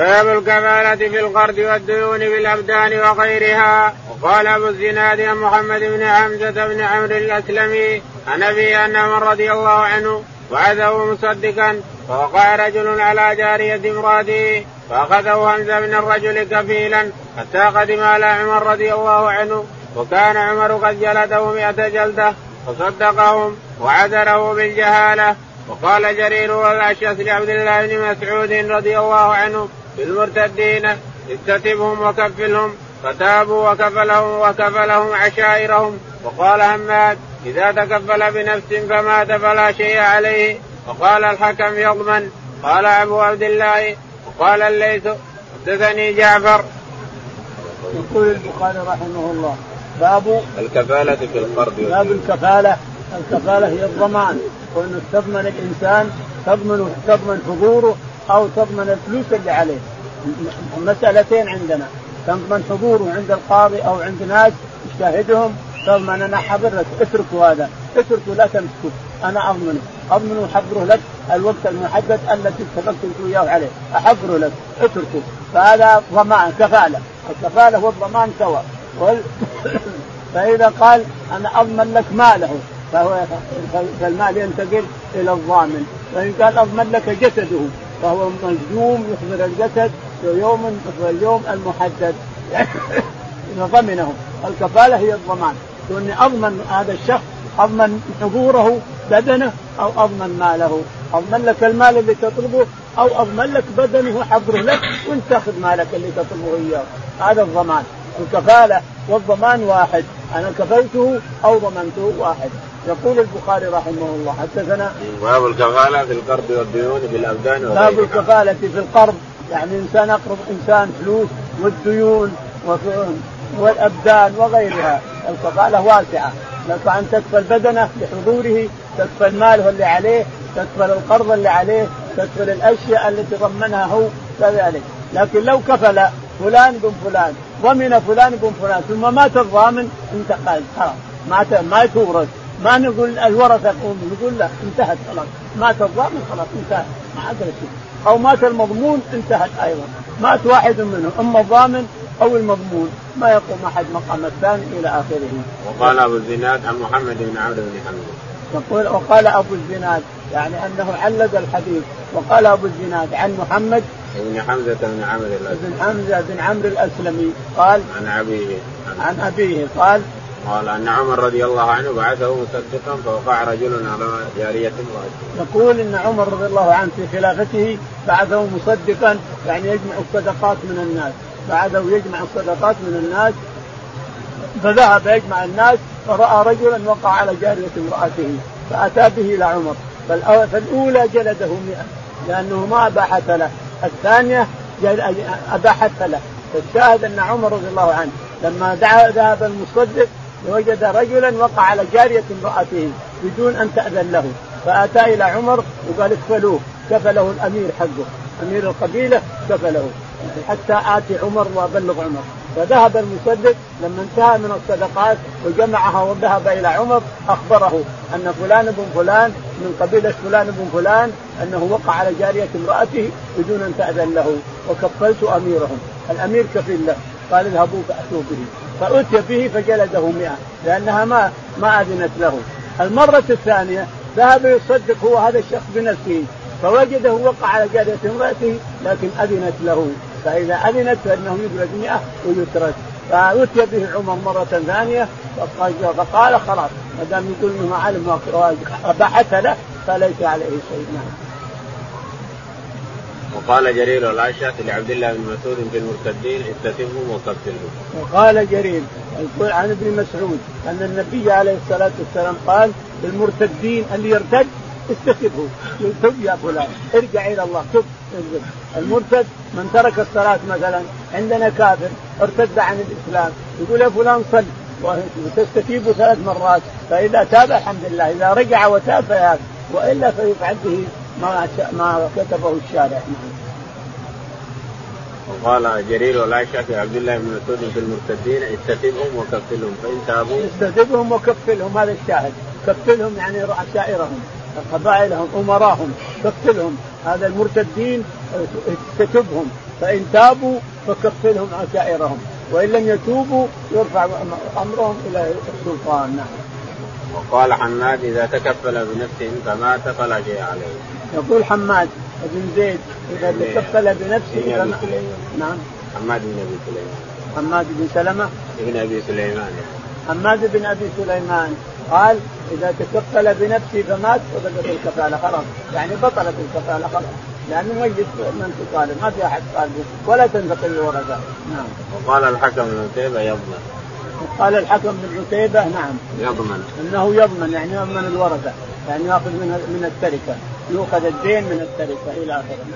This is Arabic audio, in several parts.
باب الكفالة في القرض والديون بالأبدان وغيرها. وقال أبو الزناد عن محمد بن حمزة بن عمرو الأسلمي عن أبي أن عمر رضي الله عنه وعده مصدقا فوقع رجل على جارية امرأته فأخذه همزة من الرجل كفيلا حتى قدم على عمر رضي الله عنه وكان عمر قد جلده مئة جلدة فصدقهم وعذره بالجهالة. وقال جرير والأشيس لعبد الله بن مسعود رضي الله عنه بالمرتدين اكتتبهم وكفلهم فتابوا وكفلهم وكفلهم عشائرهم. وقال هماد إذا تكفل بنفس فمات فلا شيء عليه. وقال الحكم يضمن. قال أبو عبد الله وقال الليث حدثني جعفر. يقول البخاري رحمه الله باب الكفالة في القرض باب الكفالة الكفالة هي الضمان وأن تضمن الإنسان تضمن تضمن حضوره أو تضمن الفلوس اللي عليه. مسألتين عندنا. تضمن حضوره عند القاضي أو عند ناس يشاهدهم تضمن أنا حضر لك اتركوا هذا. اتركوا لا تمسكوا أنا أضمنه. أضمن وأحضره لك. الوقت المحدد الذي اتفقت وياه عليه. أحضره لك. اتركه. فهذا ضمان كفالة. الكفالة والضمان سواء. فإذا قال أنا أضمن لك ماله فهو فالمال ينتقل إلى الضامن. وإن قال أضمن لك جسده فهو مجزوم يحضر الجسد يوم اليوم المحدد. ضمنه. الكفالة هي الضمان. وإني أضمن هذا الشخص أضمن حضوره بدنه أو أضمن ماله. أضمن لك المال اللي تطلبه أو أضمن لك بدنه وحضره لك وانت تأخذ مالك اللي تطلبه إياه. هذا الضمان. الكفالة والضمان واحد. أنا كفلته أو ضمنته واحد. يقول البخاري رحمه الله حدثنا باب الكفالة في القرض والديون بالأبدان باب الكفالة في القرض يعني إنسان أقرض إنسان فلوس والديون والأبدان وغيرها. الكفالة واسعة. لك أن تكفل بدنه لحضوره تكفل ماله اللي عليه تكفل القرض اللي عليه تكفل الأشياء التي ضمنها هو كذلك. لكن لو كفل فلان بن فلان ضمن فلان بن فلان ثم مات الضامن انتقل. خلاص مات ما تورث ما نقول الورثة نقول لا انتهت خلاص. مات الضامن خلاص انتهت. ما عاد شيء أو مات المضمون انتهت أيضا. مات واحد منهم أما الضامن أو المضمون. ما يقوم أحد مقام الثاني إلى آخره. وقال أبو الزناد عن محمد بن عمرو بن حمزه. يقول وقال أبو الزناد يعني أنه علق الحديث. وقال أبو الزناد عن محمد بن حمزة بن عمرو بن حمزة بن عمرو الأسلمي. قال عن أبيه. عن أبيه. قال قال أن عمر رضي الله عنه بعثه مصدقا فوقع رجل على جارية امراته. يقول إن عمر رضي الله عنه في خلافته بعثه مصدقا يعني يجمع الصدقات من الناس، بعثه يجمع الصدقات من الناس فذهب يجمع الناس فرأى رجلا وقع على جارية امرأته فأتى به إلى عمر. فالأولى جلده 100 لأنه ما أباحت له، الثانية أباحت له، فالشاهد أن عمر رضي الله عنه لما ذهب المصدق وجد رجلا وقع على جارية امرأته بدون أن تأذن له. فأتى إلى عمر وقال اكفلوه كفله الأمير حقه. أمير القبيلة كفله. حتى آتي عمر وأبلغ عمر. فذهب المصدق لما انتهى من الصدقات وجمعها وذهب إلى عمر أخبره أن فلان بن فلان من قبيلة فلان بن فلان أنه وقع على جارية امرأته بدون أن تأذن له. وكفلت أميرهم. الأمير كفيل له. قال اذهبوا فأتوا به. فأتي به فجلده مئة لأنها ما ما أذنت له. المرة الثانية ذهب يصدق هو هذا الشخص بنفسه فوجده وقع على جارية امرأته لكن أذنت له. فإذا أذنت فإنه يجلد مئة ويترك. فأتي به عمر مرة ثانية فقال خلاص ما دام يقول إنه علم بحث له فليس عليه شيء. نعم. وقال جرير العشاة لعبد الله بن مسعود في المرتدين استتمهم وقتلهم. وقال جرير عن ابن مسعود أن النبي عليه الصلاة والسلام قال للمرتدين اللي يرتد استتبه تب يا فلان ارجع إلى الله تب المرتد من ترك الصلاة مثلا عندنا كافر ارتد عن الإسلام يقول يا فلان صل. وتستتيب ثلاث مرات فإذا تاب الحمد لله إذا رجع وتاب فياب وإلا فيفعل به ما ما كتبه الشارع. وقال جرير والعائشة في عبد الله بن مسعود في المرتدين استتبهم وكفلهم فإن تابوا. استتبهم وكفلهم هذا الشاهد. كفلهم يعني عشائرهم قبائلهم أمراهم. تقتلهم هذا المرتدين تتبهم فإن تابوا فكفلهم عشائرهم وإن لم يتوبوا يرفع أمرهم إلى السلطان. نعم. وقال حماد إذا تكفل بنفسه فمات فلا شيء عليه. يقول حماد بن زيد إذا تكفل بنفسه فما نعم. حماد بن أبي سليمان. حماد بن سلمة. ابن أبي سليمان. حماد بن أبي سليمان قال إذا تكفل بنفسه فمات وبدت الكفالة خلاص يعني بطلت الكفالة خلاص لأنه ميت من تطالب ما في أحد طالبه ولا تنتقل الورثه نعم. وقال الحكم بن عتيبة يضمن. قال الحكم بن عتيبة نعم. يضمن. إنه يضمن يعني يضمن الورثة يعني يأخذ من من التركة يؤخذ الدين من التركه إلى آخره.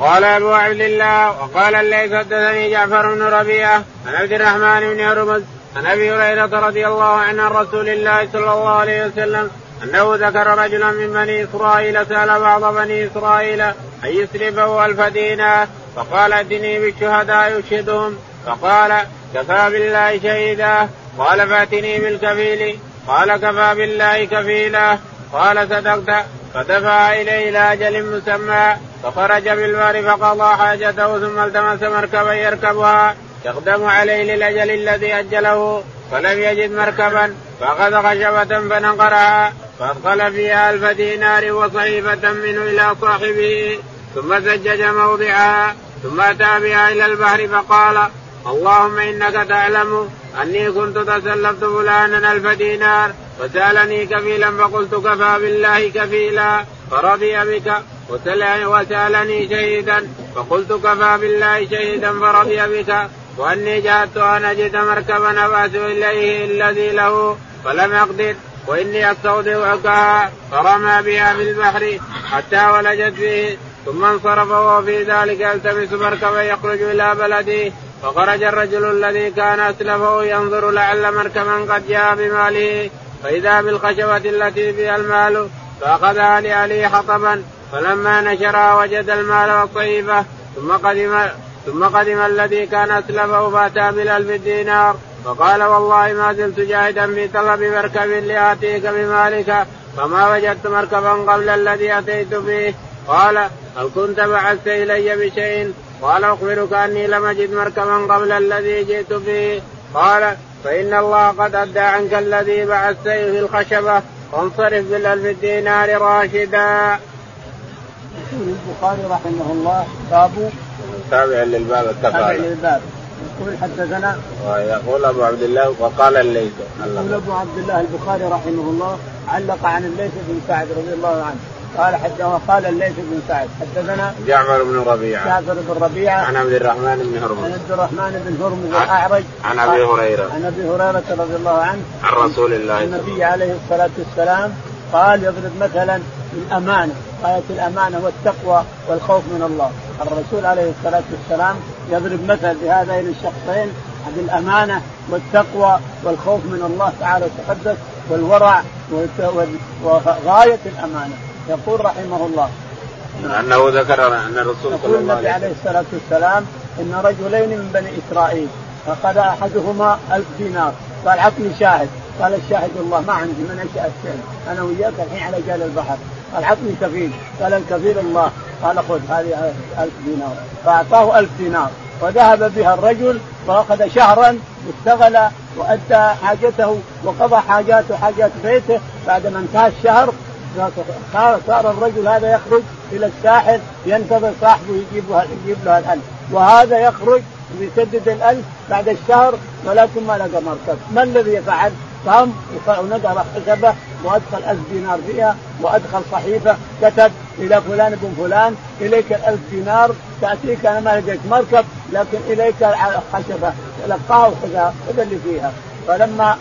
قال أبو عبد الله وقال الليث حدثني جعفر بن ربيعة عن عبد الرحمن بن هرمز عن أبي هريرة رضي الله عنه عن رسول الله صلى الله عليه وسلم أنه ذكر رجلا من بني إسرائيل سأل بعض بني إسرائيل أن يسلبه ألف دينار فقال اتني بالشهداء يشهدهم فقال كفى بالله شهيدا قال فأتني بالكفيل قال كفى بالله كفيلا قال صدقت. فدفع إليه إلى أجل مسمى فخرج بالبار فقضى حاجته ثم التمس مركبا يركبها. يقدم عليه للأجل الذي أجله فلم يجد مركبا فأخذ خشبة فنقرها. فأدخل فيها الف دينار وصحيفة منه إلى صاحبه. ثم زجج موضعها. ثم أتى بها إلى البحر فقال اللهم إنك تعلم أني كنت تسلفت فلانا الف دينار وسألني كفيلا فقلت كفى بالله كفيلا فرضي بك. وسألني شهيدا فقلت كفى بالله شهيدا فرضي بك. وأني جاءت أن أجد مركبا أبعث إليه الذي له فلم أقدر. وإني استودعكها فرمى بها في البحر حتى ولجت فيه ثم انصرف وهو في ذلك يلتمس مركبا يخرج إلى بلده. فخرج الرجل الذي كان أسلفه ينظر لعل مركبا قد جاء بماله. فإذا بالخشبة التي فيها المال فاخذها لاهله حطبا فلما نشرها وجد المال والصحيفه ثم قدم ثم قدم الذي كان أسلفه فأتى بالالف دينار فقال والله ما زلت جاهدا في طلب مركب لآتيك بمالك فما وجدت مركبا قبل الذي أتيت فيه قال هل كنت بعثت إلي بشيء؟ قال أخبرك أني لم أجد مركبا قبل الذي جئت فيه قال فإن الله قد أدى عنك الذي بعثت في الخشبة وانصرف بالالف دينار راشدا. يقول البخاري رحمه الله باب تابع للباب الكفاله. تابع للباب يقول حدثنا ويقول أبو عبد الله وقال الليث يقول أبو عبد الله البخاري رحمه الله علق عن الليث بن سعد رضي الله عنه قال حتى وقال الليث بن سعد حدثنا جعفر بن ربيعة. جعفر بن ربيعة. عن عبد الرحمن بن هرمز. عن عبد الرحمن بن هرمز الأعرج. عن أبي هريرة. عن أبي هريرة رضي الله عنه. عن رسول الله النبي عليه الصلاة والسلام قال يضرب مثلا الأمانة. غايه الأمانة والتقوى والخوف من الله. الرسول عليه الصلاة والسلام يضرب مثل بهذين الشخصين بالأمانة والتقوى والخوف من الله تعالى وتقدس والورع وغايه الأمانة. يقول رحمه الله. أنه ذكر أن الرسول صلى الله عليه وسلم عليه الصلاة والسلام إن رجلين من بني إسرائيل فقد أحدهما ألف دينار. قال عطني شاهد. قال الشاهد الله ما عندي من انشا الشيء. أنا وياك الحين على جال البحر. قال عطني كفيل. قال الكفيل الله. قال خذ هذه ألف دينار. فأعطاه ألف دينار. وذهب بها الرجل وأخذ شهرا واشتغل وأدى حاجته وقضى حاجاته حاجات بيته. بعد ما انتهى الشهر صار الرجل هذا يخرج إلى الساحل ينتظر صاحبه يجيب يجيب له الألف وهذا يخرج ويسدد الألف بعد الشهر ولكن ما لقى مركب. ما الذي فعل؟ قام ونقر حسبه وأدخل ألف دينار فيها وأدخل صحيفة كتب إلى فلان بن فلان إليك الألف دينار تأتيك أنا ما لقيت مركب لكن إليك خشبه لقاه وخذها خذ اللي فيها. فلما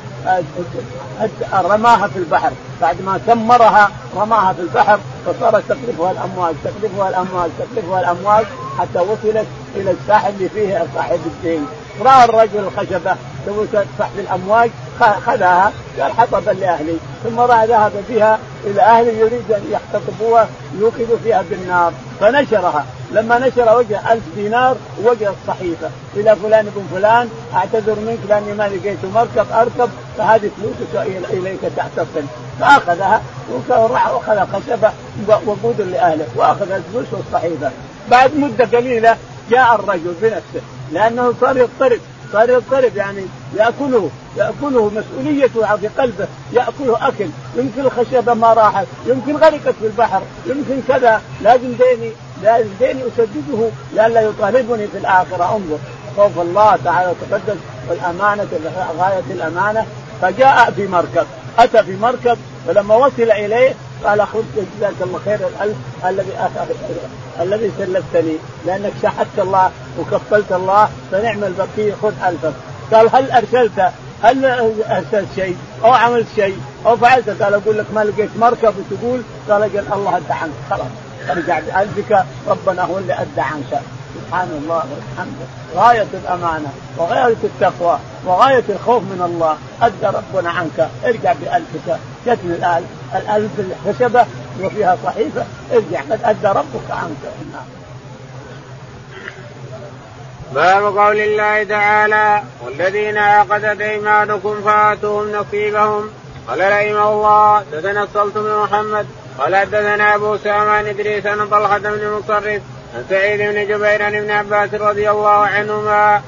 رماها في البحر. بعد ما ثمرها رماها في البحر فصارت تقذفها الأمواج تقذفها الأمواج تقذفها الأمواج حتى وصلت إلى الساحل اللي فيه صاحب الدين. راى الرجل الخشبه تبغى تدفع بالأمواج خذاها قال حطبا لأهلي ثم ذهب بها إلى اهله يريد أن يحتطبوها يوقدوا فيها بالنار فنشرها. لما نشر وجه ألف دينار ووجه الصحيفة إلى فلان بن فلان أعتذر منك لأني ما لقيت مركب أركب فهذه فلوسك إليك تحتصل فأخذها وراح وأخذ خشبة وقود لأهله وأخذ الفلوس والصحيفة. بعد مدة قليلة جاء الرجل بنفسه لأنه صار يضطرب. صار يضطرب يعني يأكله يأكله مسؤوليته في قلبه يأكله أكل يمكن الخشبه ما راحت يمكن غرقت في البحر يمكن كذا. لازم ديني لازم ديني أسدده لئلا يطالبني في الآخرة. انظر خوف الله تعالى وتقدس والأمانة غاية الأمانة. فجاء في مركب أتى في مركب فلما وصل إليه قال خذ جزاك الله خير الألف الذي الذي سلفتني لأنك شحدت الله وكفلت الله فنعم البقيه خذ ألفك. قال هل أرسلت؟ هل أرسلت شيء؟ أو عملت شيء؟ أو فعلت؟ قال أقول لك ما لقيت مركب وتقول قال قال الله ادى عنك خلاص أرجع بألفك. ربنا هو اللي ادى عنك سبحان الله والحمد غاية الأمانة وغاية التقوى وغاية الخوف من الله. أدى ربنا عنك. ارجع بألفك. جتني الألف الألف الخشبة وفيها صحيفة ارجع قد أدى ربك عنك. نعم. باب قول الله تعالى والذين عقدت أيمانكم فآتوهم نصيبهم. قال رحمه الله تتنصلت من محمد قال حدثنا أبو سامان إدريس عن طلحة بن مصرف عن سعيد بن جبير ابن عباس رضي الله عنهما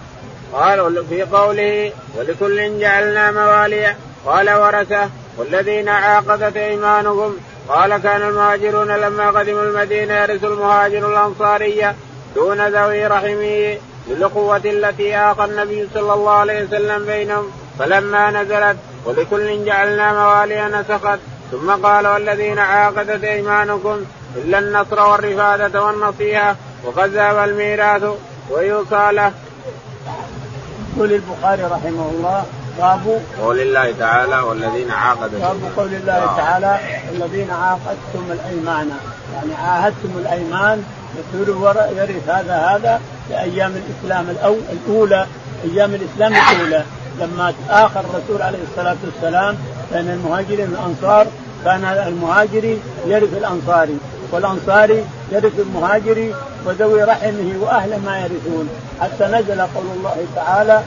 قال في قوله ولكل جعلنا مواليا قال ورثة. والذين عاقدت إيمانهم قال كان المهاجرون لما قدموا المدينة يرث المهاجر الأنصارية دون ذوي رحمه للقوة التي آقى النبي صلى الله عليه وسلم بينهم فلما نزلت ولكل جعلنا موالي نسخت ثم قال والذين عاقدت إيمانكم إلا النصر والرفاده والنصيحة وقد ذهب الميراث ويوصى له. يقول البخاري رحمه الله باب قول الله تعالى والذين عاقدتم باب قول الله تعالى الذين عاقدتم الأيمان. يعني عاهدتم الأيمان يصير يرث هذا هذا في أيام الاسلام الأولى أيام الإسلام الأولى. لما آخر الرسول عليه الصلاة والسلام بين المهاجرين والأنصار كان المهاجري يرث الأنصاري والأنصاري يرث المهاجري وذوي رحمه وأهل ما يرثون. حتى نزل قول الله تعالى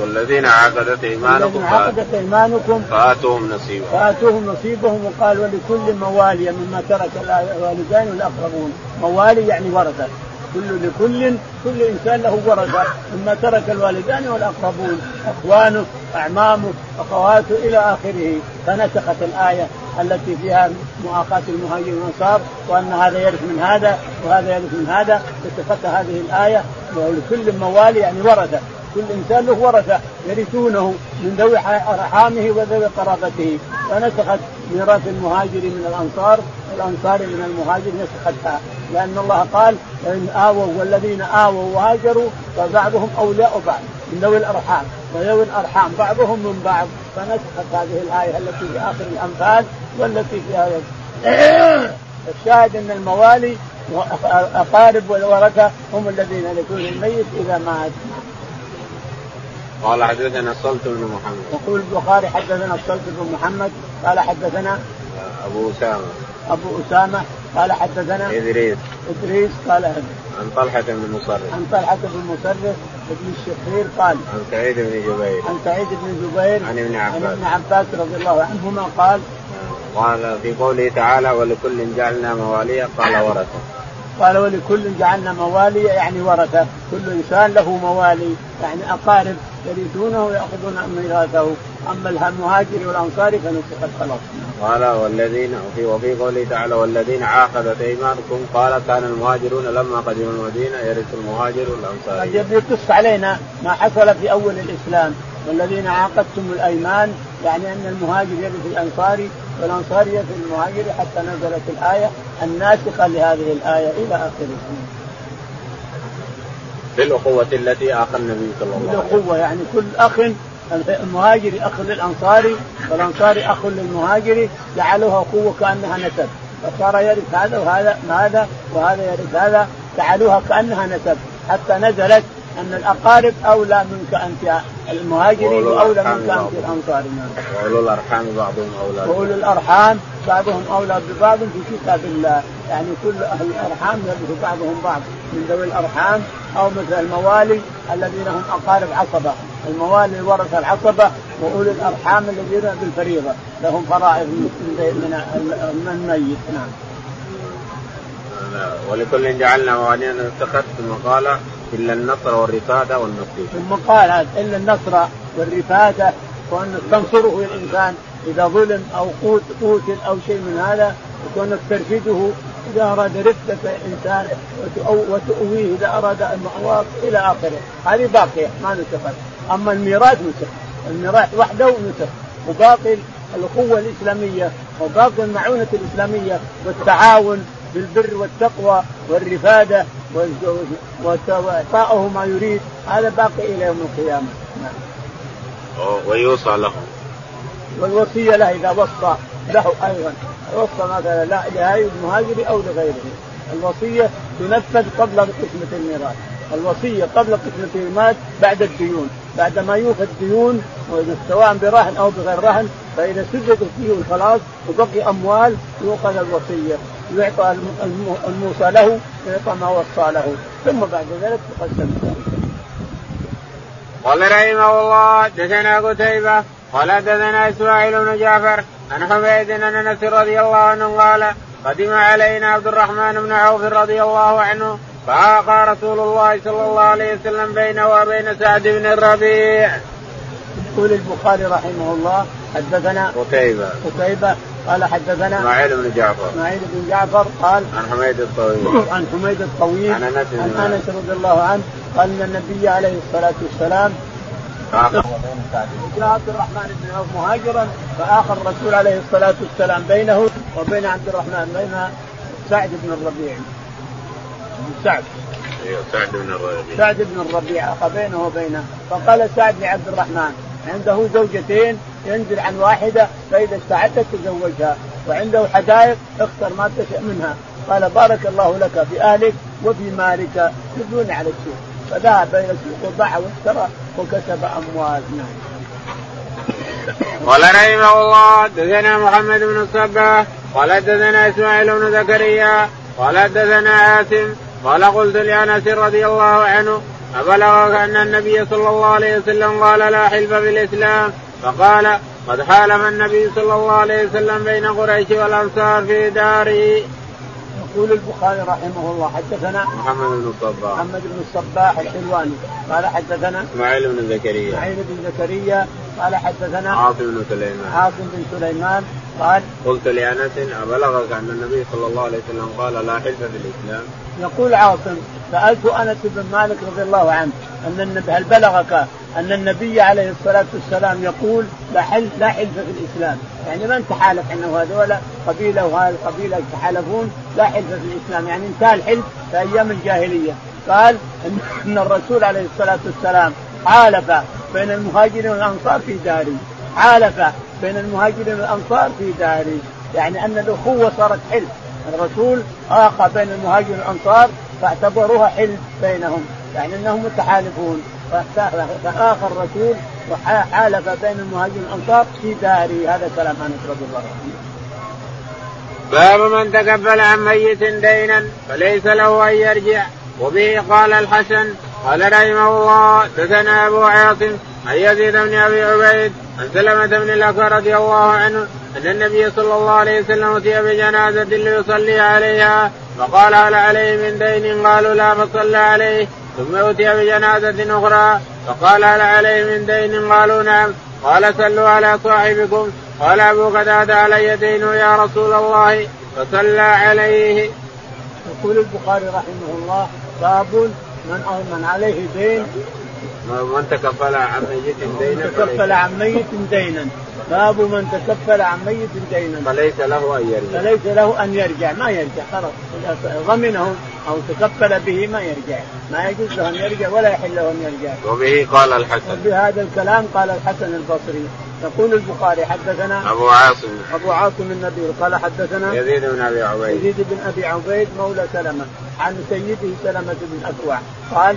والذين عقدت إيمانكم عقدت إيمانكم فاتوهم نصيبهم. فاتوهم نصيبهم وقال ولكل موالي مما ترك الوالدان والاقربون موالي يعني ورثة. كل لكل كل إنسان له ورثة. مما ترك الوالدان والأقربون. إخوانه أعمامه أخواته إلى آخره. فنسخت الآية التي فيها مؤاخاة المهاجرين والأنصار وأن هذا يرث من هذا وهذا يرث من هذا. نسخت هذه الآية. ولكل موالي يعني ورثة. كل إنسان له ورثة يرثونه من ذوي أرحامه وذوي قرابته. فنسخت ميراث المهاجر من الأنصار والانصار من المهاجر نسختها. لأن الله قال إن آووا والذين آووا وهاجروا فبعضهم أولياء بعض من ذوي الأرحام. وذوي الأرحام بعضهم من بعض. فنسخت هذه الآية التي في آخر الأنفال والتي في هذا الشاهد أن الموالي أقارب والورثة هم الذين يكون الميت إذا مات. قال حدثنا الصلت بن محمد. يقول البخاري حدثنا الصلت بن محمد قال حدثنا أبو أسامة. أبو أسامة قال حدثنا إدريس. إدريس قال عن طلحة بن مصرف. عن طلحة بن مصرف بن الشخير قال عن سعيد بن جبير. عن سعيد بن جبير عن ابن عباس عن ابن عباس. رضي الله عنهما قال قال في قوله تعالى ولكل جعلنا مواليا قال ورثة. قال ولكل جعلنا موالي يعني ورثة. كل إنسان له موالي يعني أقارب. يرثونه ويأخذون ميراثه أما المهاجر والأنصار فنسخت خلاص قال والذين وفي وفي قوله تعالى والذين عاقدت أيمانكم قال كان المهاجرون لما قدموا المدينة يرث المهاجر والأنصار. طيب يقص علينا ما حصل في أول الإسلام والذين عاقدتم الأيمان يعني أن المهاجر يرث الانصاري والأنصار يرث المهاجر حتى نزلت الآية الناسخة لهذه الآية إلى آخره. بالأخوة التي آخى النبي صلى الله عليه وسلم. بالأخوة يعني كل أخ المهاجري أخ للأنصاري والأنصاري أخ للمهاجري جعلوها أخوة كأنها نسب فصار يرث هذا وهذا هذا وهذا يرث هذا جعلوها كأنها نسب حتى نزلت أن الأقارب أولى منك أنت المهاجرين وأولى منك أنت الانصار واولو الأرحام بعضهم أولى واولو الأرحام بعضهم أولى ببعض في كتاب الله. يعني كل أهل الأرحام يرث بعضهم بعض. من ذوي الأرحام أو مثل الموالي الذين هم أقارب عصبة. الموالي ورث العصبة وأولي الأرحام الذين بالفريضة. لهم فرائض من من الميت نعم. ولكل جعلنا مواليا اتخذ ثم إلا النصر والرفادة والنصير. ثم قال إلا النصر والرفادة وأن تنصره الانسان إذا ظلم أو قتل أو شيء من هذا وكونك ترفده إذا أراد رفدة إنسان وتؤويه إذا أراد المأواة إلى آخره. هذه باقية ما نسخت. أما الميراث نسخ. الميراث وحده نسخ. وباقي الاخوه الإسلامية وباقي المعونة الإسلامية والتعاون بالبر والتقوى والرفادة واعطائه ما يريد. هذا باقي إلى يوم القيامة. نعم. ويوصى له. والوصية له إذا وصى له أيضا. وصى مثلا لا لهذه المهاجر أو لغيره. الوصية تنفذ قبل قسمة الميراث. الوصية قبل قسمة الميراث بعد الديون. بعد ما يوفى الديون سواء برهن أو بغير رهن فإذا سدت الديون خلاص وبقي أموال يؤخذ الوصية. يعطى الموصى له ويعطى ما وصى له. ثم بعد ذلك تقسم قال رحمه الله دثنا قتيبة قال دثنا إسماعيل بن جعفر عن حميد أن أنس رضي الله عنه قال قدم علينا عبد الرحمن بن عوف رضي الله عنه فعاق رسول الله صلى الله عليه وسلم بينه وبين سعد بن الربيع. يقول البخاري رحمه الله حدثنا قتيبة. قتيبة قال حدثنا اسماعيل بن جعفر. اسماعيل بن جعفر قال عن حميد الطويل. عن حميد الطويل عن أنس عن أنس رضي الله عنه قال إن النبي عليه الصلاة والسلام جاء عبد الرحمن بن عوف مهاجرا فآخر الرسول عليه الصلاة والسلام بينه وبين عبد الرحمن بين سعد بن الربيع. سعد. أيوه سعد بن الربيع. سعد بن الربيع اخى بينه وبينه. فقال سعد لعبد الرحمن عنده زوجتين ينزل عن واحدة فإذا استعدت تزوجها وعنده حدائق اختر ما تشاء منها. قال بارك الله لك في أهلك وفي مالك. يدلون على السوق. فذهب إلى السوق وباع واشترى وكسب أموال. نعم. قال رحمه الله دثنا محمد بن الصباح قال دثنا إسماعيل بن زكريا قال دثنا عاصم قال قلت لأنس رضي الله عنه أبلغك أن النبي صلى الله عليه وسلم قال لا حلف في الإسلام فقال قد حالف النبي صلى الله عليه وسلم بين قريش والأنصار في داره. يقول البخاري رحمه الله حدثنا محمد بن الصباح. محمد بن الصباح الحلواني. قال حدثنا إسماعيل بن زكريا. إسماعيل بن زكريا. قال حدثنا عاصم بن سليمان. عاصم بن سليمان. قال قلت لأنس أبلغك أن النبي صلى الله عليه وسلم قال لا حلف في الإسلام؟ يقول عاصم سألت أنس بن مالك رضي الله عنه أن النبي هل بلغك أن النبي عليه الصلاة والسلام يقول لا حلف لا حلف في الإسلام، يعني من تحالف انه هذول قبيلة وهذه القبيله يتحالفون لا حلف في الإسلام، يعني انتهى الحلف في أيام الجاهلية، قال إن الرسول عليه الصلاة والسلام حالف بين المهاجرين والأنصار في داري، حالف بين المهاجرين والأنصار في داري، يعني أن الأخوة صارت حلف، الرسول آخى بين المهاجرين والأنصار فاعتبروها حلف بينهم. يعني أنهم متحالفون. فآخى الرسول وحالف بين المهاجرين والأنصار في داري. هذا كلام انس رضي الله. عنه. باب من تكفل عن ميت دينا فليس له أن يرجع. وبه قال الحسن قال رحمه الله دثنا أبو عاصم عن يزيد بن أبي عبيد عن سلمة بن الأكوع رضي الله عنه أن النبي صلى الله عليه وسلم أتي بجنازة ليصلي عليها فقال هل عليه من دين؟ قالوا لا فصلى عليه. ثم أتي بجنازة أخرى فقال هل عليه من دين؟ قالوا نعم. قال صلوا على صاحبكم. قال أبو قتادة علي دين يا رسول الله؟ فصلى عليه. يقول البخاري رحمه الله باب من من عليه دين من تكفل عن ميت دينا تكفل عن ميت دينا. باب من تكفل عن ميت دينا. فليس له أن يرجع. فليس له أن يرجع. ما يرجع. خلاص. ضمنه أو تكفل به ما يرجع. ما يجوز له أن يرجع ولا يحل له أن يرجع. وبه قال الحسن. وبهذا الكلام قال الحسن البصري. يقول البخاري حدثنا أبو عاصم. أبو عاصم النبي قال حدثنا يزيد بن أبي عبيد. يزيد بن أبي عبيد مولى سلمة عن سيده سلمة بن اكوع قال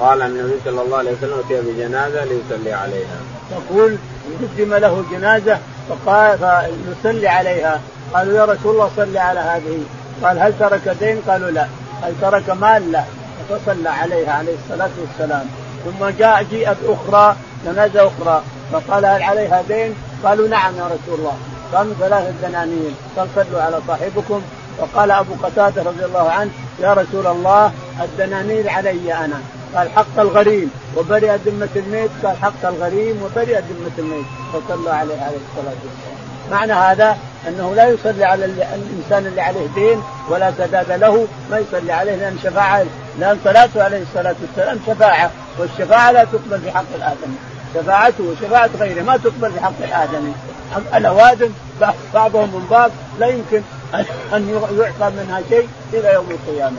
قال النبي صلى الله عليه وسلم اتي بجنازة ليصلي عليها. يقول قدم له جنازة فقال فنصلي عليها. قالوا يا رسول الله صلي على هذه. قال هل ترك دين؟ قالوا لا. هل ترك مال؟ لا. فصلى عليها عليه الصلاة والسلام. ثم جاء جيئت أخرى جنازة أخرى. فقال هل عليها دين؟ قالوا نعم يا رسول الله. قاموا ثلاثة دنانير قال صلوا على صاحبكم. وقال أبو قتادة رضي الله عنه يا رسول الله الدنانير علي أنا. قال حق الغريم. وبرئ ذمة الميت. قال حق الغريم. وبرئ ذمة الميت. فصلى عليه عليه الصلاة والسلام. معنى هذا أنه لا يصلي على الإنسان اللي عليه دين ولا سداد له. ما يصلي عليه لأن شفاعه لأن صلاته عليه الصلاة والسلام شفاعة. والشفاعة لا تقبل في حق الآدمي. شفاعته وشفاعة غيره ما تقبل في حق الآدمي. الأوادم بعضهم من بعض لا يمكن ان يعطى منها شيء إلى يوم القيامة.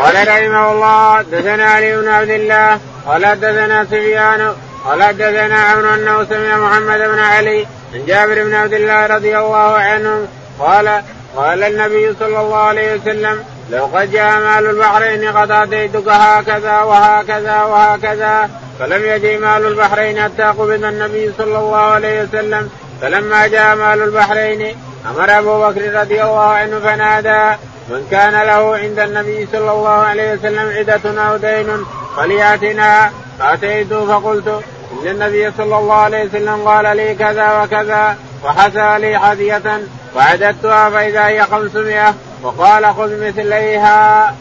قال رحمه الله دثنا علي بن عبد الله قال دثنا سفيان قال حدثنا عمرو أنه سمع محمد بن علي عن جابر بن عبد الله رضي الله عنه قال قال النبي صلى الله عليه وسلم لو قد جاء مال البحرين قد آتيتك هكذا وهكذا وهكذا فلم يجي مال البحرين حتى قبض النبي صلى الله عليه وسلم فلما جاء مال البحرين أمر أبو بكر رضي الله عنه فنادى من كان له عند النبي صلى الله عليه وسلم عدة أو دين فليأتنا فاتيته فقلت إن النبي صلى الله عليه وسلم قال لي كذا وكذا وحسى لي حذية وعددتها فإذا هي 500 وقال خذ مثليها.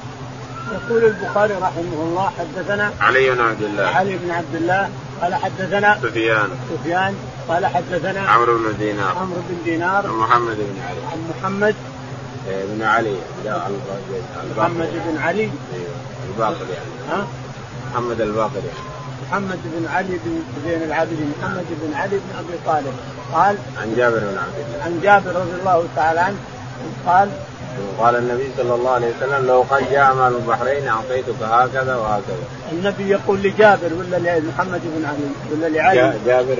يقول البخاري رحمه الله حدثنا علي بن عبد الله. علي بن عبد الله قال حدثنا سفيان. سفيان قال حدثنا عمرو بن دينار. عمرو بن دينار. عن محمد بن علي. عن محمد. بن علي. لا محمد بن علي. أيوه الباقر يعني. ها؟ محمد الباقر يعني. محمد بن علي بن زين العابدين. محمد بن علي بن أبي طالب. قال عن جابر بن عبد الله. عن جابر رضي الله تعالى عنه قال قال النبي صلى الله عليه وسلم لو قد جاء مال البحرين أعطيتك هكذا وهكذا. النبي يقول لجابر ولا لمحمد بن علي ولا لعلي؟ جابر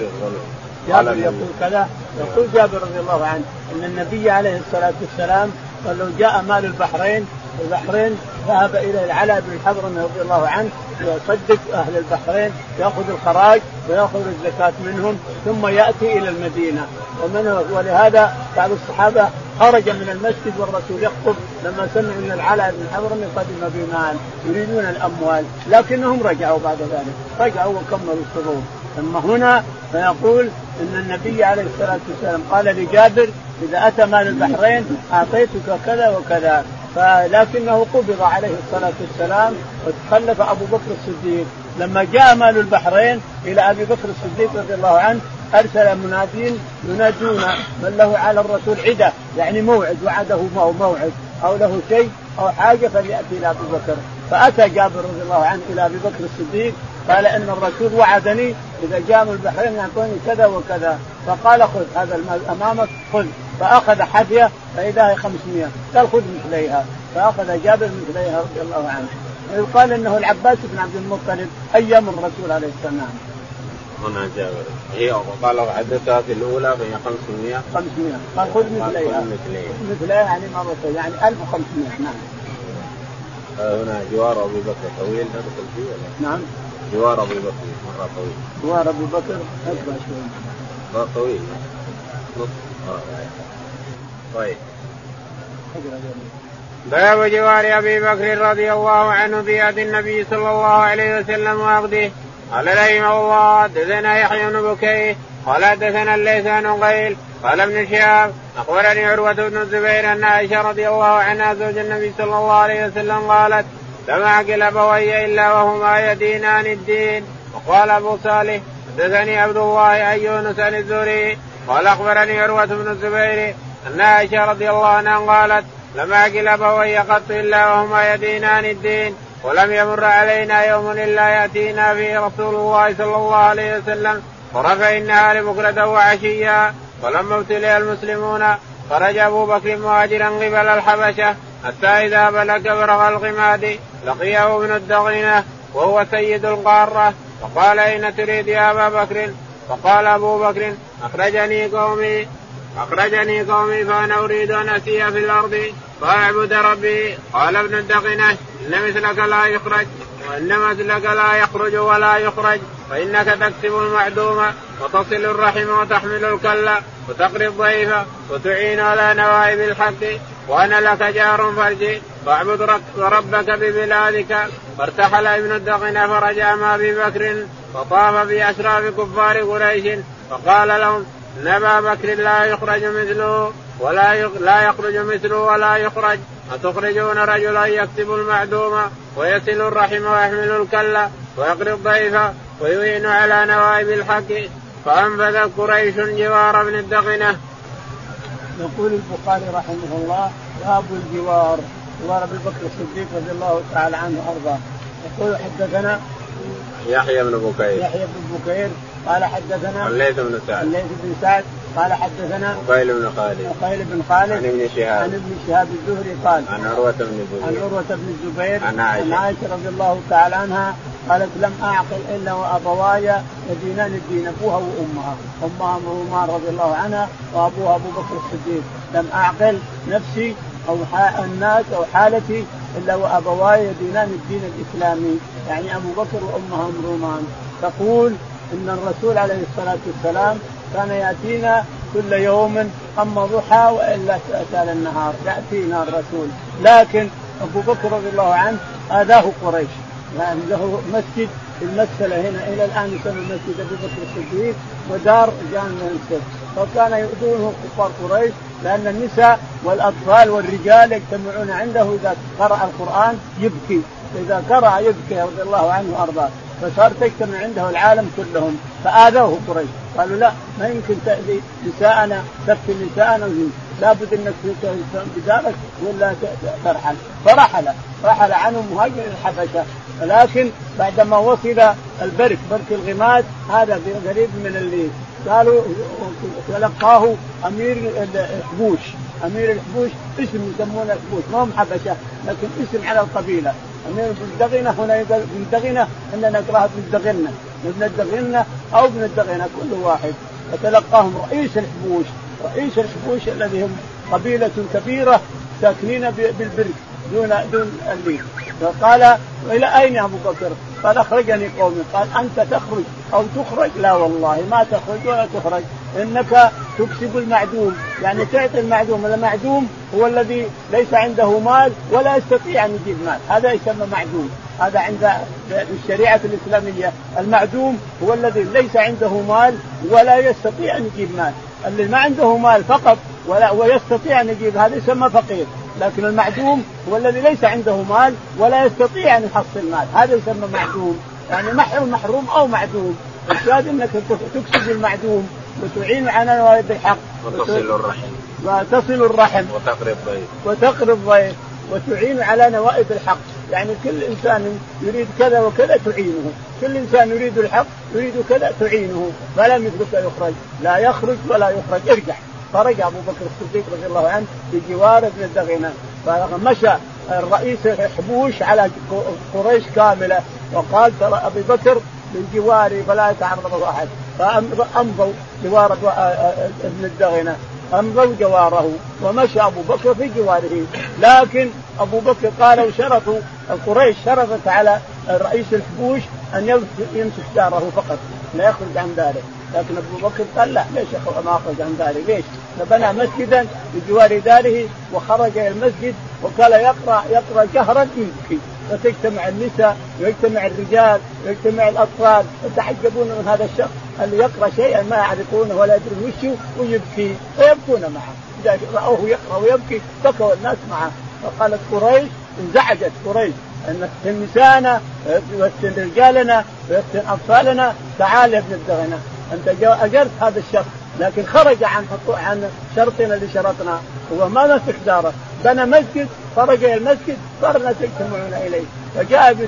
جابر يقول كذا. يقول جابر رضي الله عنه أن النبي عليه الصلاة والسلام قال لو جاء مال البحرين البحرين ذهب إلى العلاء بن الحضرمي رضي الله عنه يصدق أهل البحرين يأخذ الخراج ويأخذ الزكاة منهم ثم يأتي إلى المدينة. ومن ولهذا بعض الصحابة خرج من المسجد والرسول يخطب لما سمعوا إن العلاء بن الحضرمي قدم بمال يريدون الأموال لكنهم رجعوا بعد ذلك رجعوا وكملوا الصدور ثم هنا فيقول إن النبي عليه الصلاة والسلام قال لجابر إذا أتى مال البحرين أعطيتك كذا وكذا. فلكنه قبض عليه الصلاة والسلام وتخلف أبو بكر الصديق. لما جاء مال البحرين إلى أبي بكر الصديق رضي الله عنه أرسل منادين ينادون من له على الرسول عدة يعني موعد وعده موعد أو له شيء أو حاجة فليأتي إلى أبي بكر. فأتى جابر رضي الله عنه إلى أبي بكر الصديق قال إن الرسول وعدني إذا جاء من البحرين يعطوني كذا وكذا. فقال خذ هذا المال أمامك خذ. فأخذ حذيه فإذا هي 500 قال خذ مثليها. فأخذ جابر مثليها رضي الله عنه. ويقال إنه العباس بن عبد المطلب أيام الرسول عليه السلام. هنا جابر هي قال حدثها في الأولى فهي 500 500 قال خذ مثليها. خذ مثليها. مثليها يعني مرتين يعني 1500 نعم. آه، هنا جوار ابي بكر طويل ندخل فيه ولا؟ نعم. جوار ابي بكر مرة طويل. جوار ابي بكر أكبر شوي. مره طويل. نص. آه. طيب. باب جوار أبي بكر رضي الله عنه في يد النبي صلى الله عليه وسلم وعقده قال رحمه الله حدثنا يحيى بن بكير قال حدثنا الليث بن قيل قال ابن شهاب أخبرني عروة بن الزبير أن عائشة رضي الله عنها زوج النبي صلى الله عليه وسلم قالت لم أعقل أبوي إلا وهما يدينان الدين وقال أبو صالح حدثني عبد الله عن يونس عن الزهري قال أخبرني عروة بن الزبير أن عائشة رضي الله عنها قالت لم أعقل أبوي قط إلا وهما يدينان الدين ولم يمر علينا يوم إلا يأتينا فيه رسول الله صلى الله عليه وسلم. ورفع النهار بكرة وعشيا. فلما ابتلي المسلمون. خرج أبو بكر مهاجرا قبل الحبشة حتى إذا بلغ برغ الغماد لقيه ابن الدغينه وهو سيد القارة. فقال أين تريد يا أبا بكر؟ فقال أبو بكر أخرجني قومي. أخرجني قومي فأنا أريد أن اسير في الأرض فأعبد ربي. قال ابن الدقنه إن مثلك لا يخرج وإن مثلك لا يخرج ولا يخرج فإنك تكسب المعدوم وتصل الرحم وتحمل الكلة وتقري الضيف وتعين على نوائب الحق وأنا لك جار فرجي فاعبد ربك ببلادك. فارتحل ابن الدغن فرجع مع أبي بكر فطاف بأشراف كفار قريش فقال لهم إن أبا بكر لا يخرج مثله ولا لا يخرج مثله ولا يخرج. أتخرجون رجلا يكتب المعدوم ويصل الرحم ويحمل الكلة ويقري الضيف ويعين على نوائب الحق. فأنفذ قريش جوار ابن الدغنة. يقول البخاري رحمه الله باب الجوار جوار أبي بكر الصديق رضي الله تعالى عنه وأرضاه. يقول حدثنا يحيى بن بكير. يحيى بن بكير قال حدثنا الليث بن سعد. الليث بن سعد قال حدثنا قيل بن خالد. قيل بن خالد عن ابن شهاب. عن ابن شهاب الزهري قال عن عروة بن الزبير. عن عروة بن الزبير. عن عائشة. عن عائشة رضي الله تعالى عنها قالت لم أعقل إلا وأبواي يدينان الدين أبوها وأمها، أمها أم رومان رضي الله عنها وأبوها أبو بكر الصديق، لم أعقل نفسي أو الناس أو حالتي إلا وأبواي يدينان الدين الإسلامي، يعني أبو بكر وأمها أم رومان، تقول إن الرسول عليه الصلاة والسلام كان يأتينا كل يوم أما ضحى وإلا سال النهار يأتينا الرسول. لكن أبو بكر رضي الله عنه آذاه قريش. يعني له مسجد المسألة هنا إلى الآن يسمى مسجد أبي بكر الصديق ودار جامع السد فكان يؤذونه كفار قريش لأن النساء والأطفال والرجال يجتمعون عنده إذا قرأ القرآن يبكي. إذا قرأ يبكي رضي الله عنه وأرضاه. فصار تجتمع عنده العالم كلهم. فآذوه قريش. قالوا لا ما يمكن تأذي نساءنا تفتن نساءنا لابد أنك بدارك ولا ترحل. فرحل. رحل عنهم مهاجر الحبشة. ولكن بعدما وصل البرك برك الغماد هذا قريب من اللي قالوا تلقاه أمير الحبوش. أمير الحبوش اسم يسمونه الحبوش ما هم حبشة لكن اسم على القبيلة. امير بن دغنه هنا يقول بن دغنه إحنا نقراها بن دغنه ابن الدغنه أو ابن الدغنه كل واحد. فتلقاهم رئيس الحبوش. رئيس الحبوش الذي هم قبيلة كبيرة ساكنين بالبرك دون دون الليل. فقال إلى أين يا أبو بكر؟ قال أخرجني قومي. قال أنت تخرج أو تخرج؟ لا والله ما تخرج ولا تخرج. إنك تكسب المعدوم. يعني تعطي المعدوم. المعدوم هو الذي ليس عنده مال ولا يستطيع أن يجيب مال. هذا يسمى معدوم. هذا عند الشريعة الإسلامية. المعدوم هو الذي ليس عنده مال ولا يستطيع أن يجيب مال. اللي ما عنده مال فقط ولا ويستطيع أن يجيب هذا يسمى فقير. لكن المعدوم هو الذي ليس عنده مال ولا يستطيع أن يحصل مال هذا يسمى معدوم. يعني محروم محروم أو معدوم. الشاهد إنك تكسب المعدوم وتعين على نوائب الحق وتصل الرحم. وتصل الرحم. وتقري الضيف وتقري الضيف وتعين على نوائب الحق. يعني كل إنسان يريد كذا وكذا تعينه. كل إنسان يريد الحق يريد كذا تعينه. فلا مثلك يخرج. لا يخرج ولا يخرج. ارجع. خرج أبو بكر الصديق رضي الله عنه بجوار ابن الدغنة. فمشى الرئيس الحبوش على قريش كاملة وقال ترى أبي بكر من جواري فلا يتعرض أحد. فأمضوا جوار ابن الدغنة. أمضوا جواره ومشى أبو بكر في جواره. لكن أبو بكر قالوا شرطوا القريش شرطت على رئيس الحبوش أن يمسك داره فقط لا يخرج عن داره لكن أبو بكر قال لا ليش ما أخرج عن داري ليش؟ فبنى مسجدا بجوار داره وخرج إلى المسجد وقال يقرا يقرأ جهرا يبكي. فتجتمع النساء ويجتمع الرجال ويجتمع الأطفال يتعجبون من هذا الشخص. اللي يقرأ شيئا ما يعرفونه ولا يدرون وشه ويبكي. فيبكون معه. إذا رأوه يقرأ ويبكي بكوا الناس معه. فقالت قريش انزعجت قريش. أن تفتن نساءنا ويفتن رجالنا ويفتن أطفالنا. تعال يا ابن الدغنة. أنت أجرت هذا الشخص لكن خرج عن عن شرطنا اللي شرطنا هو ما مسك داره. بنى مسجد خرج إلى المسجد صار الناس يجتمعون إليه. فجاء ابن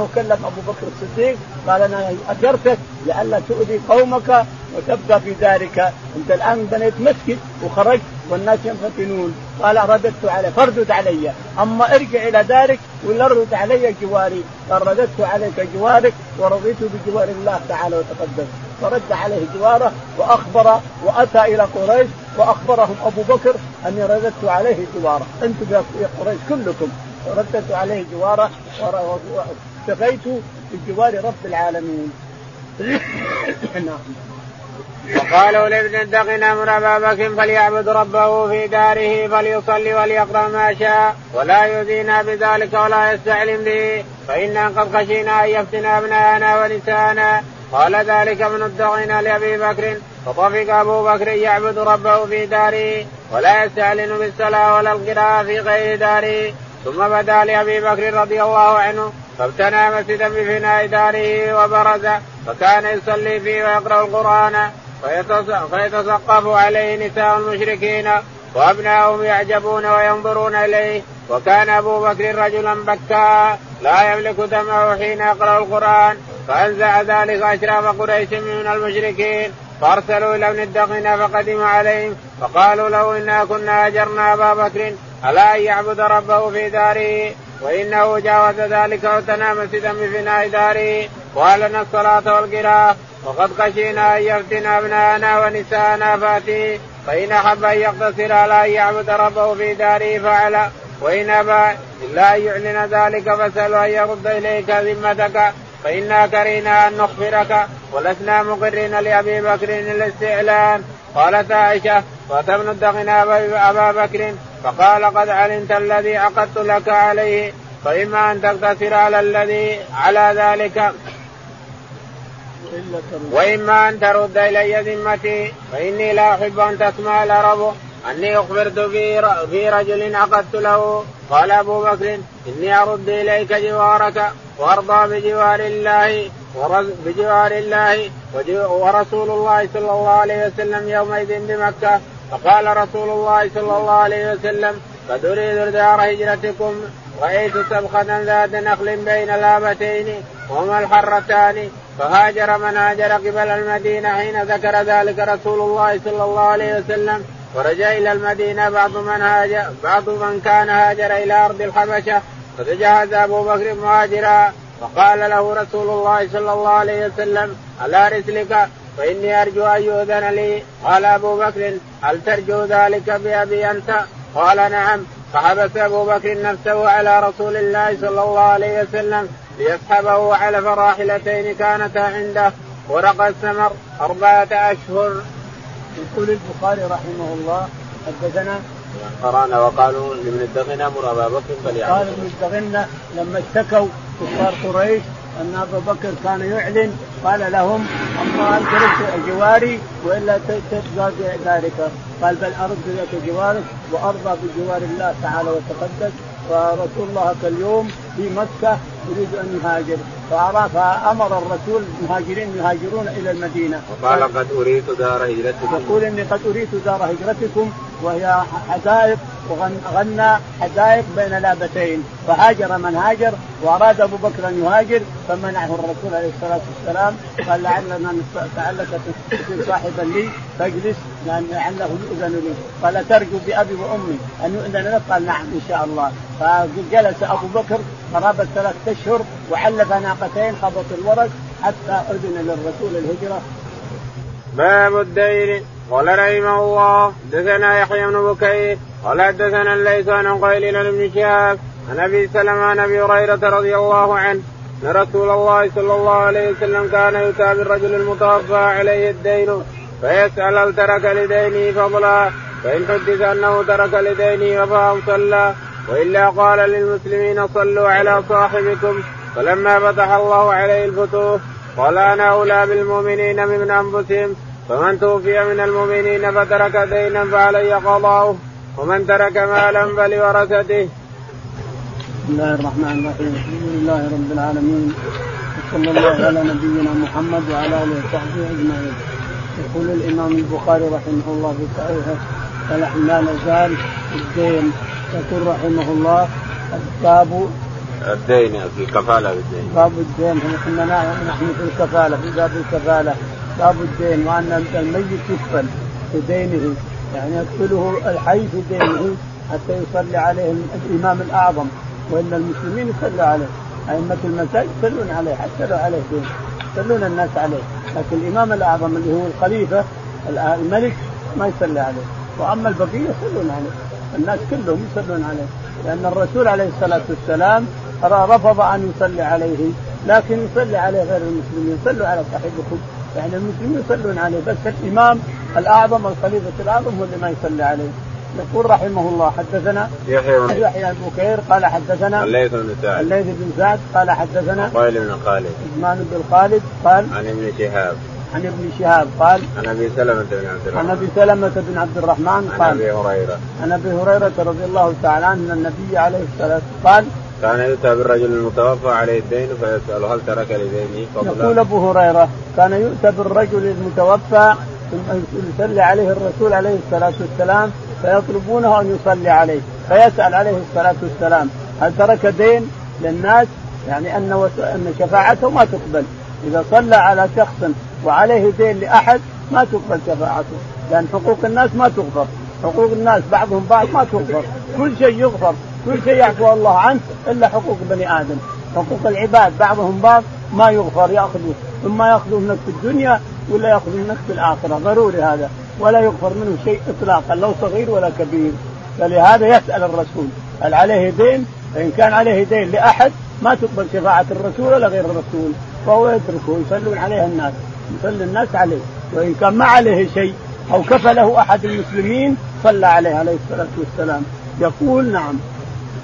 وكلم أبو بكر الصديق قال أنا أجرتك لئلا تؤذي قومك وتبقى في دارك. أنت الآن بنيت مسجد وخرجت والناس ينفتنون. قال رددت عليه فردد علي. أما ارجع إلى دارك ولا ارد علي جواري. قال رددت عليك جوارك ورضيت بجوار الله تعالى وتقدم فرد عليه جواره وأخبر وأتى إلى قريش وأخبرهم أبو بكر أني رددت عليه جواره. أنتم يا قريش كلكم رددت عليه جواره واكتفيت بجوار رب العالمين. نعم. وقالوا لابن دقن أمر أبا بكر فليعبد ربه في داره فليصلي وليقرأ ما شاء ولا يؤذينا بذلك ولا يستعلم به. فإنا قد خشينا أن يفتن ابناءنا ونساءنا قال ذلك ابن الدغن لأبي بكر فطفق أبو بكر يعبد ربه في داره ولا يستعلن بالصلاة ولا القراءة في غير داره ثم بدا لأبي بكر رضي الله عنه فابتنى مسجدا بفناء داره وبرز فكان يصلي فيه ويقرأ القرآن فيتسقف عليه نساء المشركين وأبناؤهم يعجبون وينظرون إليه. وكان أبو بكر رجلا بكاء لا يملك دمعه حين يقرأ القرآن. فأنزع ذلك أشراف قريش من المشركين فأرسلوا إلى ابن الدقن فقدموا عليهم فقالوا له إنا كنا أجرنا أبا بكر على أن يعبد ربه في داره؟ وإنه جاوز ذلك وتنام مسجدا بفناء داره وأعلن الصلاة والقراءة وقد خشينا أن يفتن أبناءنا ونساءنا فاتي فإن أحب أن يقتصر على أن يعبد ربه في داره فعل وإن أبى إلا أن يعلن ذلك فاساله أن يرد إليك ذمتك. فإنا كرهنا أن نخبرك ولسنا مقرين لأبي بكر الاستعلان قالت ابن الدغن ابا بكر؟ فقال قد علمت الذي عقدت لك عليه فإما أن تقتصر على الذي على ذلك. وإما أن ترد إلي ذمتي فإني لا أحب أن تسمع العرب. أني أخبرت في رجل عقدت له. قال أبو بكر إني أرد إليك جوارك وأرضى بجوار الله بجوار الله ورسول الله صلى الله عليه وسلم يومئذ بمكة. فقال رسول الله صلى الله عليه وسلم قد اريد دار هجرتكم رأيت سبخة ذات نخل بين لابتين وهما الحرتان. فهاجر من هاجر قبل المدينة حين ذكر ذلك رسول الله صلى الله عليه وسلم ورجع إلى المدينة بعض من هاجر بعض من كان هاجر إلى أرض الحبشة فتجهز أبو بكر مهاجرا فقال له رسول الله صلى الله عليه وسلم على رسلك فإني أرجو أن يؤذن لي قال أبو بكر هل ترجو ذلك بأبي أنت؟ قال نعم فحبس أبو بكر نفسه على رسول الله صلى الله عليه وسلم ليسحبه على فراحلتين كانتا عنده ورق الثمر أربعة أشهر. يقول البخاري رحمه الله حدثنا قرانا وقالوا لابن الدغنة مر أبا بكر فليعمل قال ابن الدغنة لما اشتكوا كفار قريش أن أبا بكر كان يعلن قال لهم أما ان جواري وإلا ترضى بذلك. قال بل أرد لك جوارك وأرضى بجوار الله تعالى وتقدس. ورسول الله اليوم في مكة يريد أن يهاجر. فأمر الرسول المهاجرين يهاجرون إلى المدينة. وقال قد اريد دار هجرتكم. يقول إني قد اريد دار هجرتكم وهي حدائق وغنى حدائق بين لابتين. فهاجر من هاجر وأراد أبو بكر أن يهاجر فمنعه الرسول عليه الصلاة والسلام. قال لعلنا لعلك تصير صاحبا لي فاجلس لعله يؤذن لي. قال ترجو بأبي وأمي أن يؤذن لك؟ قال نعم إن شاء الله. فجلس أبو بكر قرابة ثلاث أشهر وحلف ناقتين خبط الورق حتى أذن للرسول الهجرة. باب الدين قال رحمه الله حدثنا يحيى بن بكير قال حدثنا الليث عن قيل ابن شهاب عن أبي سلمة عن أبي هريرة رضي الله عنه أن رسول الله صلى الله عليه وسلم كان يؤتى بالرجل المتوفى عليه الدين فيسأل هل ترك لدينه فضلا فإن حدث أنه ترك لدينه وفاه صلى وإلا قال للمسلمين صلوا على صاحبكم. فلما فتح الله عليه الفتوح قال أنا أولى بالمؤمنين من أنفسهم. فمن توفي من المؤمنين فترك دينا فعلي قضاؤه ومن ترك مالا فلورثته. بسم الله الرحمن الرحيم. الحمد لله رب العالمين. وصلى الله على نبينا محمد وعلى آله وصحبه أجمعين. يقول الإمام البخاري رحمه الله في صحيحه ونحن لا نزال الدين. يقول رحمه الله باب الدين في كفالة بالدين. باب الدين. كنا نحن في الكفالة في باب الكفالة. باب الدين وأن الميت يكفل في دينه. يعني يكفله الحي في دينه حتى يصلي عليه الإمام الأعظم وإن المسلمين يصلوا عليه. أئمة المساجد يصلون عليه حتى لو عليه دين. يصلون الناس عليه. لكن الإمام الأعظم اللي هو الخليفة الملك ما يصلي عليه. وأما البقية يصلون عليه. الناس كلهم يصلون عليه. لأن الرسول عليه الصلاة والسلام رفض أن يصلي عليه لكن يصلي عليه غير المسلمين. صلوا على صاحبكم. يعني المسلمين يصلون عليه بس الإمام الأعظم الخليفة الأعظم هو اللي ما يصلي عليه. يقول رحمه الله حدثنا يحيى بن يحيى بن بكير قال حدثنا الليث بن سعد. الليث بن سعد قال حدثنا قال بن خالد. عثمان بن خالد قال عن ابن شهاب. عن ابن شهاب قال عن أبي سلمة بن عبد الرحمن. عن أبي سلمة بن عبد الرحمن عن قال أبي هريرة. عن أبي هريرة رضي الله تعالى عنه أن النبي عليه الصلاة قال كان يؤتى بالرجل المتوفى عليه الدين فيسأل هل ترك لدينه؟ يقول فضلا أبو هريرة كان يؤتى بالرجل المتوفى ثم يصلي عليه الرسول عليه الصلاة والسلام فيطلبونه أن يصلي عليه فيسأل عليه الصلاة والسلام هل ترك دين للناس؟ يعني أن وس- أن شفاعته ما تقبل. إذا صلى على شخص وعليه دين لأحد ما تقبل شفاعته. لأن حقوق الناس ما تغفر. حقوق الناس بعضهم بعض ما تغفر. كل شيء يغفر. كل شيء يعفو الله عنه إلا حقوق بني آدم. حقوق العباد بعضهم بعض ما يغفر ياخذوه إما ياخذوه منك في الدنيا ولا ياخذوه منك في الآخرة. ضروري هذا. ولا يغفر منه شيء اطلاقا لو صغير ولا كبير. فلهذا يسأل الرسول هل عليه دين؟ فان كان عليه دين لأحد ما تقبل شفاعة الرسول ولا غير الرسول. فهو يتركه يصلون عليه الناس. يصلي الناس عليه. وإن كان ما عليه شيء أو كفله أحد المسلمين صلى عليه عليه الصلاة والسلام. يقول نعم.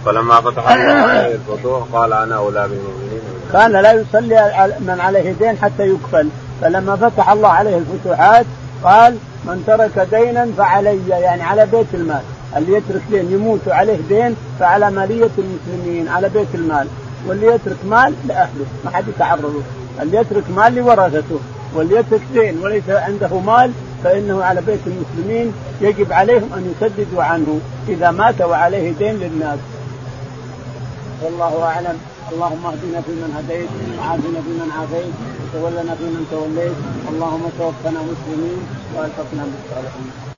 فلما فتح الله عليه الفتوح قال أنا أولى بالمؤمنين. كان لا يصلي من عليه دين حتى يكفل. فلما فتح الله عليه الفتوحات قال من ترك دينا فعلي يعني على بيت المال. اللي يترك دين يموت عليه دين فعلى مالية المسلمين على بيت المال. واللي يترك مال لأهله ما حد يتعرضه. اللي يترك مال لورثته. واللي يترك دين وليس عنده مال فإنه على بيت المسلمين يجب عليهم أن يسددوا عنه إذا مات وعليه دين للناس. والله أعلم. اللهم اهدنا فيمن هديت وعافنا فيمن عافيت وتولنا فيمن توليت. اللهم توفنا مسلمين وألحقنا بالصالحين.